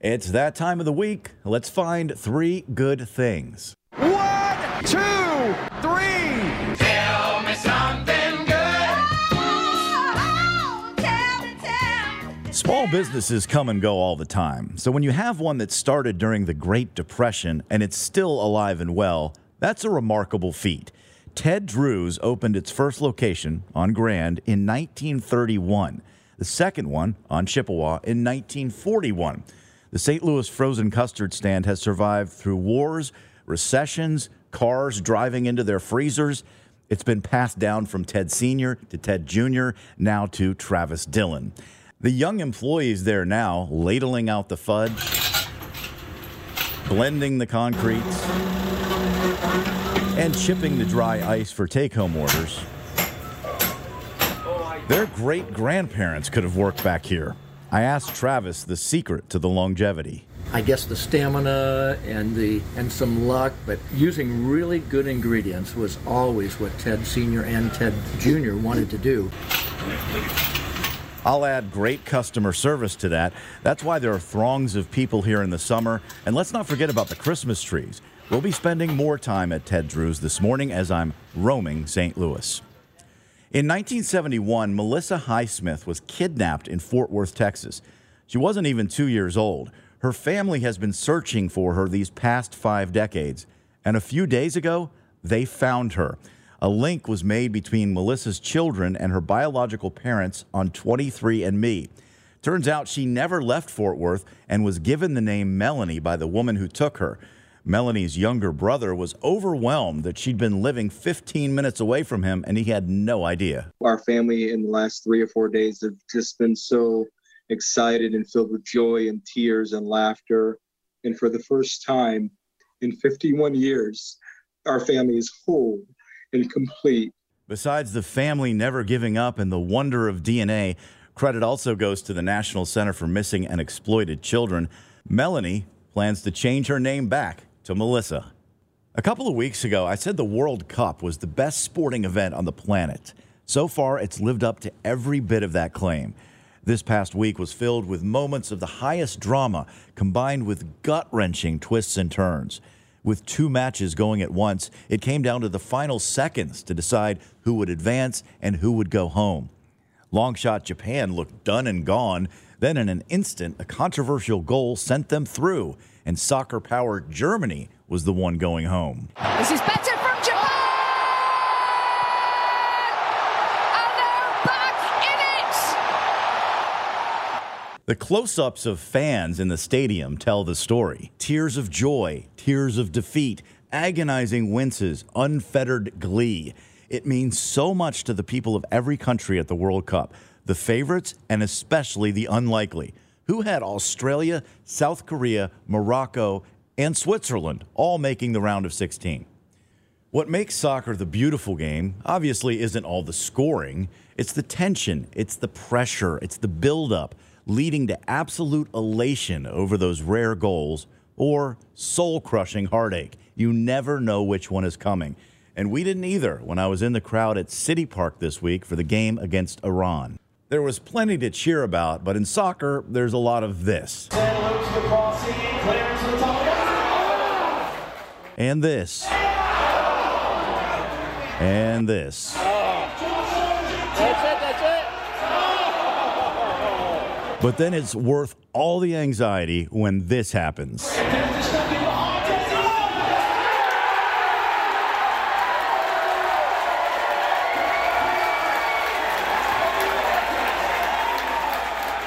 It's that time of the week. Let's find three good things. One, two, three. Tell me something good. Small businesses come and go all the time. So when you have one that started during the Great Depression and it's still alive and well, that's a remarkable feat. Ted Drewes opened its first location on Grand in 1931, the second one on Chippewa in 1941. The St. Louis frozen custard stand has survived through wars, recessions, cars driving into their freezers. It's been passed down from Ted Sr. to Ted Jr., now to Travis Dillon. The young employees there now ladling out the fudge, blending the concretes, and chipping the dry ice for take home orders. Their great grandparents could have worked back here. I asked Travis the secret to the longevity. I guess the stamina and the and some luck, but using really good ingredients was always what Ted Sr. and Ted Jr. wanted to do. I'll add great customer service to that. That's why there are throngs of people here in the summer. And let's not forget about the Christmas trees. We'll be spending more time at Ted Drewes this morning as I'm roaming St. Louis. In 1971, Melissa Highsmith was kidnapped in Fort Worth, Texas. She wasn't even two years old. Her family has been searching for her these past five decades. And a few days ago, they found her. A link was made between Melissa's children and her biological parents on 23andMe. Turns out she never left Fort Worth and was given the name Melanie by the woman who took her. Melanie's younger brother was overwhelmed that she'd been living 15 minutes away from him and he had no idea. Our family in the last three or four days have just been so excited and filled with joy and tears and laughter. And for the first time in 51 years, our family is whole and complete. Besides the family never giving up and the wonder of DNA, credit also goes to the National Center for Missing and Exploited Children. Melanie plans to change her name back to Melissa. A couple of weeks ago, I said the World Cup was the best sporting event on the planet. So far, it's lived up to every bit of that claim. This past week was filled with moments of the highest drama combined with gut wrenching twists and turns. With two matches going at once, it came down to the final seconds to decide who would advance and who would go home. Longshot Japan looked done and gone. Then, in an instant, a controversial goal sent them through and soccer powered Germany was the one going home. This is better from Japan! And they're back in it! The close ups of fans in the stadium tell the story tears of joy, tears of defeat, agonizing winces, unfettered glee. It means so much to the people of every country at the World Cup, the favorites and especially the unlikely who had Australia, South Korea, Morocco, and Switzerland all making the round of 16. What makes soccer the beautiful game obviously isn't all the scoring, it's the tension, it's the pressure, it's the buildup, leading to absolute elation over those rare goals or soul crushing heartache. You never know which one is coming. And we didn't either when I was in the crowd at City Park this week for the game against Iran. There was plenty to cheer about, but in soccer, there's a lot of this. And this. And this. But then it's worth all the anxiety when this happens.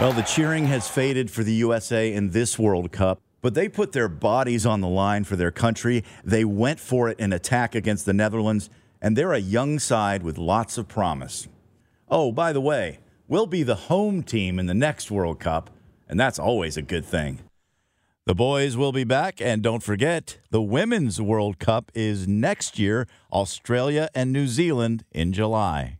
Well, the cheering has faded for the USA in this World Cup, but they put their bodies on the line for their country. They went for it in attack against the Netherlands, and they're a young side with lots of promise. Oh, by the way, we'll be the home team in the next World Cup, and that's always a good thing. The boys will be back, and don't forget, the Women's World Cup is next year, Australia and New Zealand in July.